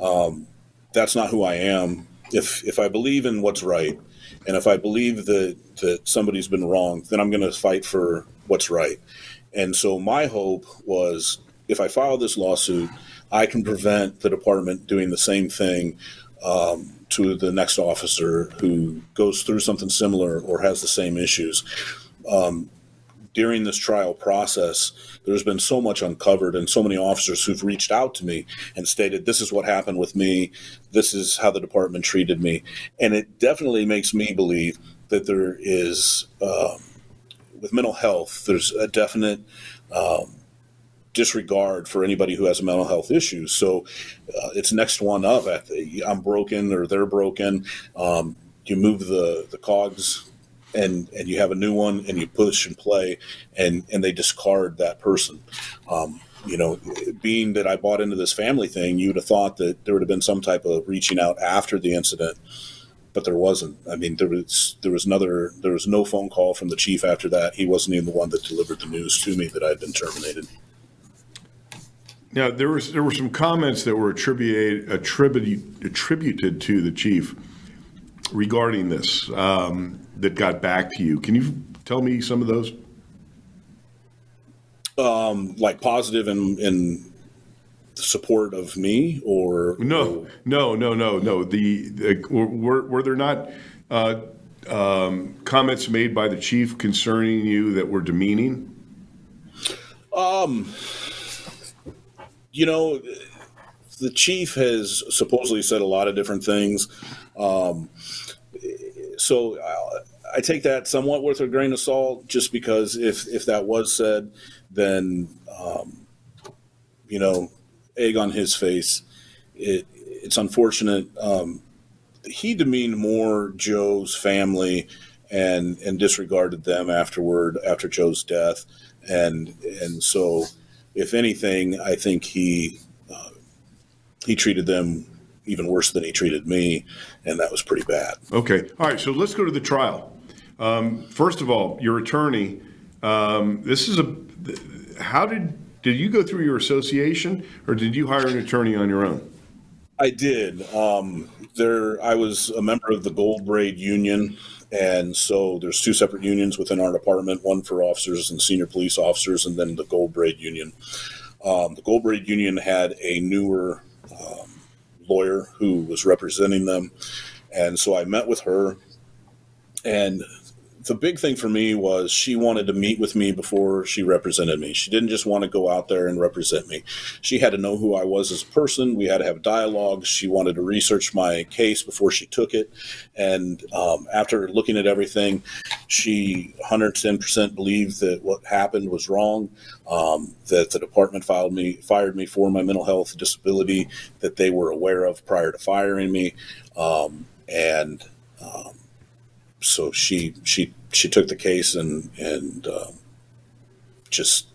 Speaker 2: Um, that's not who I am. If if I believe in what's right, and if I believe that that somebody's been wrong, then I'm going to fight for what's right. And so my hope was if I file this lawsuit, I can prevent the department doing the same thing um, to the next officer who goes through something similar or has the same issues. Um, during this trial process, there's been so much uncovered and so many officers who've reached out to me and stated, This is what happened with me. This is how the department treated me. And it definitely makes me believe that there is, uh, with mental health, there's a definite um, disregard for anybody who has a mental health issues. So uh, it's next one up. At the, I'm broken or they're broken. Um, you move the the cogs and and you have a new one and you push and play and and they discard that person. Um, you know, being that I bought into this family thing, you would have thought that there would have been some type of reaching out after the incident, but there wasn't. I mean, there was there was another there was no phone call from the chief after that. He wasn't even the one that delivered the news to me that I had been terminated.
Speaker 1: Now there was there were some comments that were attributed attributed attributed to the chief regarding this um, that got back to you. Can you tell me some of those?
Speaker 2: Um, like positive and in support of me, or
Speaker 1: no, no, no, no, no. The, the were were there not uh, um, comments made by the chief concerning you that were demeaning?
Speaker 2: Um you know, the chief has supposedly said a lot of different things. Um, so I, I, take that somewhat with a grain of salt, just because if if that was said, then um, you know, egg on his face. It it's unfortunate. Um, he demeaned more Joe's family and and disregarded them afterward after Joe's death, and and so if anything, I think he uh, he treated them even worse than he treated me, and that was pretty bad.
Speaker 1: Okay, all right. So let's go to the trial. Um, first of all, your attorney. Um, this is a. How did did you go through your association, or did you hire an attorney on your own?
Speaker 2: I did. Um, there, I was a member of the Gold Braid Union, and so there's two separate unions within our department, one for officers and senior police officers, and then the Gold Braid Union. Um, the Gold Braid Union had a newer um, lawyer who was representing them, and so I met with her, and the big thing for me was she wanted to meet with me before she represented me. She didn't just want to go out there and represent me. She had to know who I was as a person. We had to have dialogue. She wanted to research my case before she took it. And um, after looking at everything, she 110% believed that what happened was wrong, um, that the department filed me, fired me for my mental health disability that they were aware of prior to firing me. Um, and um, so she she she took the case and and uh, just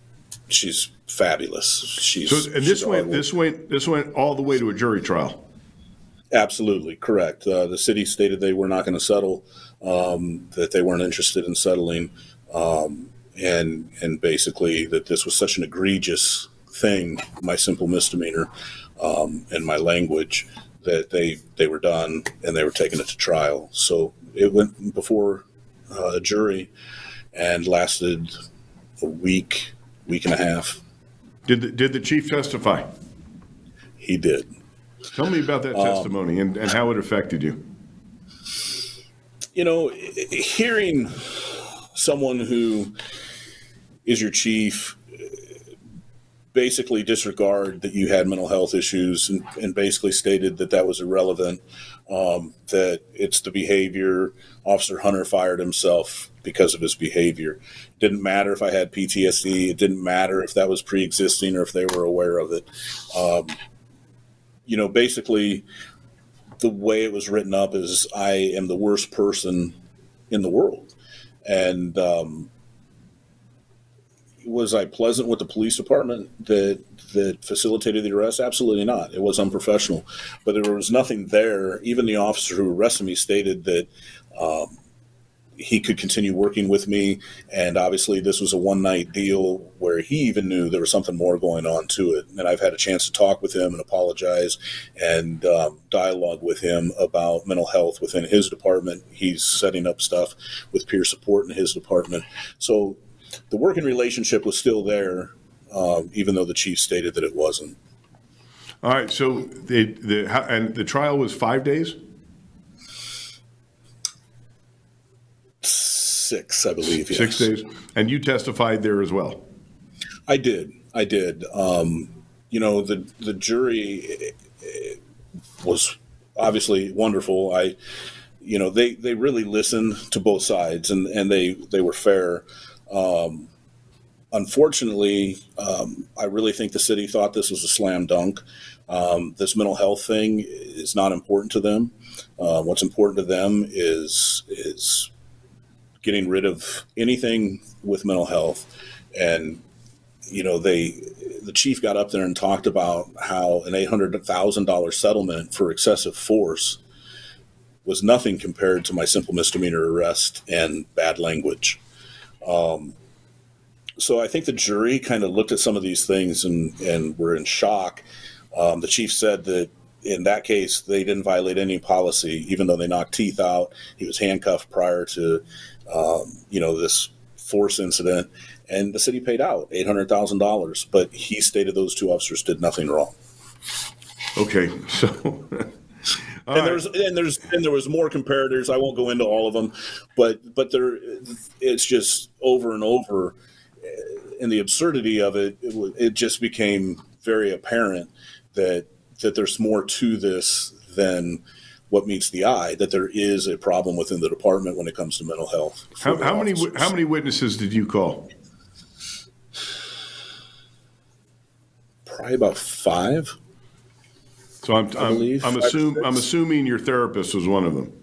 Speaker 2: she's fabulous. She's
Speaker 1: so, and this went this went this went all the way to a jury trial.
Speaker 2: Absolutely correct. Uh, the city stated they were not going to settle, um, that they weren't interested in settling, um, and and basically that this was such an egregious thing, my simple misdemeanor, um, and my language, that they they were done and they were taking it to trial. So it went before uh, a jury and lasted a week, week and a half.
Speaker 1: Did the, did the chief testify?
Speaker 2: He did.
Speaker 1: Tell me about that um, testimony and, and how it affected you.
Speaker 2: You know, hearing someone who is your chief basically disregard that you had mental health issues and, and basically stated that that was irrelevant, um, that it's the behavior. Officer Hunter fired himself because of his behavior. Didn't matter if I had PTSD. It didn't matter if that was pre existing or if they were aware of it. Um, you know, basically, the way it was written up is I am the worst person in the world. And um, was I pleasant with the police department that that facilitated the arrest? Absolutely not. It was unprofessional, but there was nothing there. Even the officer who arrested me stated that um, he could continue working with me. And obviously, this was a one night deal where he even knew there was something more going on to it. And I've had a chance to talk with him and apologize and um, dialogue with him about mental health within his department. He's setting up stuff with peer support in his department. So the working relationship was still there, um, even though the chief stated that it wasn't.
Speaker 1: All right. So the the how, and the trial was five days.
Speaker 2: Six, I believe. Yes.
Speaker 1: Six days, and you testified there as well.
Speaker 2: I did. I did. Um, you know, the the jury was obviously wonderful. I, you know, they they really listened to both sides, and and they they were fair. Um, unfortunately, um, I really think the city thought this was a slam dunk. Um, this mental health thing is not important to them. Uh, what's important to them is is getting rid of anything with mental health, and you know they the chief got up there and talked about how an eight hundred thousand dollar settlement for excessive force was nothing compared to my simple misdemeanor arrest and bad language. Um, so I think the jury kind of looked at some of these things and, and were in shock. Um, the chief said that in that case, they didn't violate any policy, even though they knocked teeth out. He was handcuffed prior to, um, you know, this force incident, and the city paid out eight hundred thousand dollars. But he stated those two officers did nothing wrong.
Speaker 1: Okay, so.
Speaker 2: and right. there's and there's and there was more comparators. I won't go into all of them, but but there, it's just over and over, and the absurdity of it, it, it just became very apparent that that there's more to this than what meets the eye. That there is a problem within the department when it comes to mental health.
Speaker 1: How, how many how many witnesses did you call?
Speaker 2: Probably about five.
Speaker 1: So I'm I'm, I'm, I'm assuming your therapist was one of them.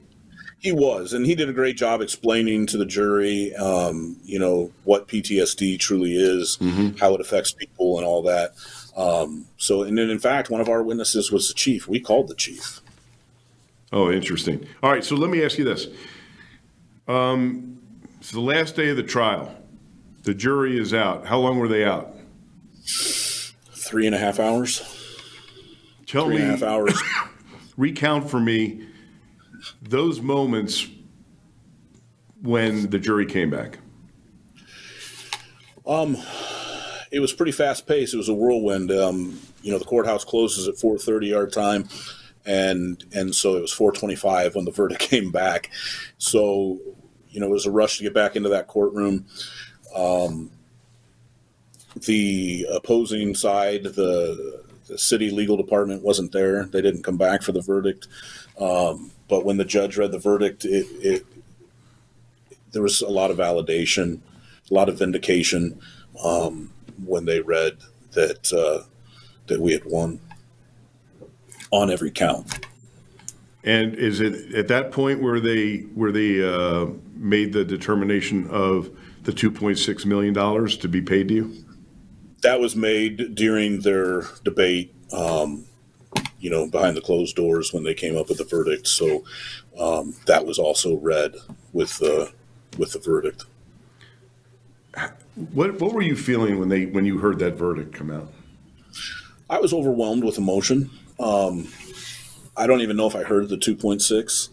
Speaker 2: He was, and he did a great job explaining to the jury, um, you know, what PTSD truly is, mm-hmm. how it affects people, and all that. Um, so, and then in fact, one of our witnesses was the chief. We called the chief.
Speaker 1: Oh, interesting. All right, so let me ask you this. Um, it's the last day of the trial. The jury is out. How long were they out?
Speaker 2: Three and a half hours.
Speaker 1: Tell
Speaker 2: Three
Speaker 1: me.
Speaker 2: and a half hours.
Speaker 1: recount for me those moments when the jury came back.
Speaker 2: Um, it was pretty fast paced. It was a whirlwind. Um, you know, the courthouse closes at 4:30 our time, and and so it was 4:25 when the verdict came back. So, you know, it was a rush to get back into that courtroom. Um, the opposing side, the, the city legal department wasn't there. They didn't come back for the verdict. Um, but when the judge read the verdict, it, it there was a lot of validation, a lot of vindication. Um, when they read that uh, that we had won on every count.
Speaker 1: And is it at that point where they where they uh, made the determination of the two point six million dollars to be paid to you?
Speaker 2: That was made during their debate. Um, you know, behind the closed doors when they came up with the verdict. So um, that was also read with the with the verdict.
Speaker 1: What what were you feeling when they when you heard that verdict come out?
Speaker 2: I was overwhelmed with emotion. Um, I don't even know if I heard the 2.6.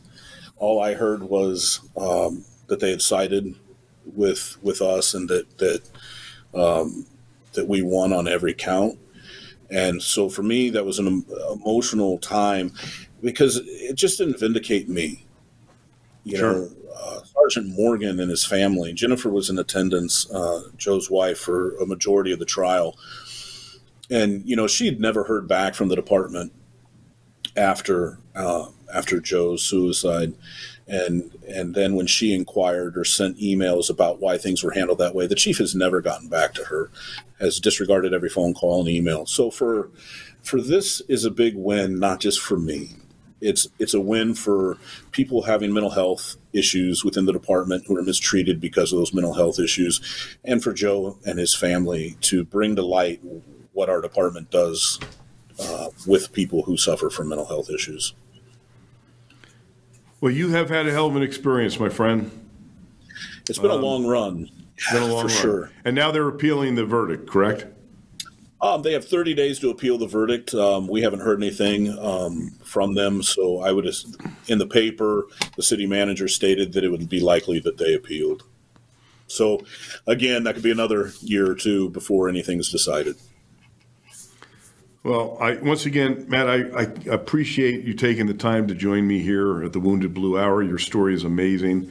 Speaker 2: All I heard was um, that they had sided with with us and that that um, that we won on every count. And so for me, that was an emotional time because it just didn't vindicate me. You sure. know, uh, Sergeant Morgan and his family. Jennifer was in attendance, uh, Joe's wife, for a majority of the trial. And, you know, she had never heard back from the department after uh, after Joe's suicide. And and then when she inquired or sent emails about why things were handled that way, the chief has never gotten back to her, has disregarded every phone call and email. So for for this is a big win, not just for me, it's it's a win for people having mental health issues within the department who are mistreated because of those mental health issues, and for Joe and his family to bring to light what our department does uh, with people who suffer from mental health issues.
Speaker 1: Well, you have had a hell of an experience, my friend.
Speaker 2: It's been a long run,
Speaker 1: It's been a long
Speaker 2: for
Speaker 1: run.
Speaker 2: sure.
Speaker 1: And now they're appealing the verdict, correct?
Speaker 2: Um, they have 30 days to appeal the verdict. Um, we haven't heard anything um, from them, so I would. Just, In the paper, the city manager stated that it would be likely that they appealed. So, again, that could be another year or two before anything's decided.
Speaker 1: Well, I, once again, Matt, I, I appreciate you taking the time to join me here at the Wounded Blue Hour. Your story is amazing.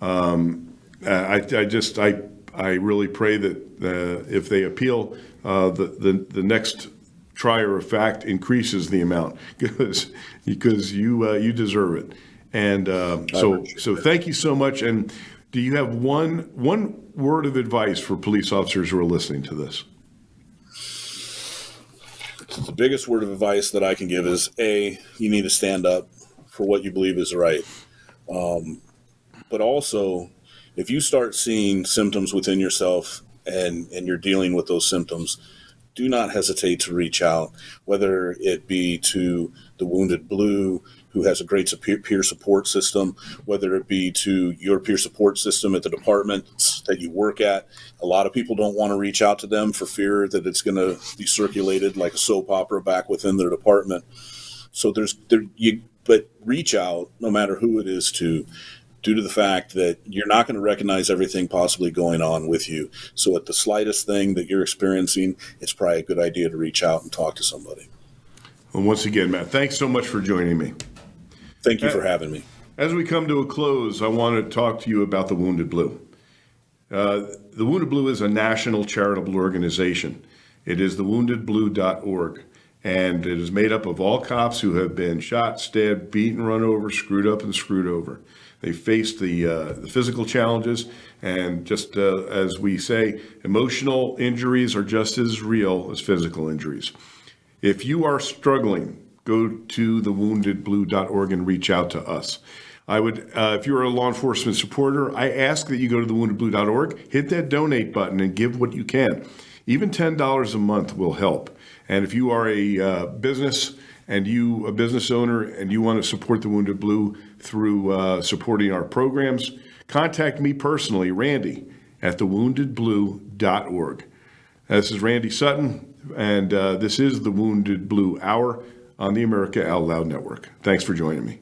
Speaker 1: Um, I, I just, I, I really pray that uh, if they appeal, uh, the, the, the next trier of fact increases the amount because, because you, uh, you deserve it. And uh, so, so thank you so much. And do you have one, one word of advice for police officers who are listening to this?
Speaker 2: The biggest word of advice that I can give is A, you need to stand up for what you believe is right. Um, but also, if you start seeing symptoms within yourself and, and you're dealing with those symptoms, do not hesitate to reach out, whether it be to the Wounded Blue, who has a great peer support system, whether it be to your peer support system at the department that you work at. A lot of people don't want to reach out to them for fear that it's going to be circulated like a soap opera back within their department. So there's there you, but reach out no matter who it is to due to the fact that you're not going to recognize everything possibly going on with you. So, at the slightest thing that you're experiencing, it's probably a good idea to reach out and talk to somebody.
Speaker 1: Well, once again, Matt, thanks so much for joining me.
Speaker 2: Thank you for having me.
Speaker 1: As we come to a close, I want to talk to you about the Wounded Blue. Uh, the Wounded Blue is a national charitable organization. It is thewoundedblue.org, and it is made up of all cops who have been shot, stabbed, beaten, run over, screwed up, and screwed over. They faced the, uh, the physical challenges, and just uh, as we say, emotional injuries are just as real as physical injuries. If you are struggling, go to thewoundedblue.org and reach out to us. I would, uh, if you're a law enforcement supporter, I ask that you go to thewoundedblue.org, hit that donate button, and give what you can. Even $10 a month will help. And if you are a uh, business and you, a business owner, and you want to support the Wounded Blue through uh, supporting our programs, contact me personally, Randy, at thewoundedblue.org. This is Randy Sutton, and uh, this is the Wounded Blue Hour on the America Out Loud Network. Thanks for joining me.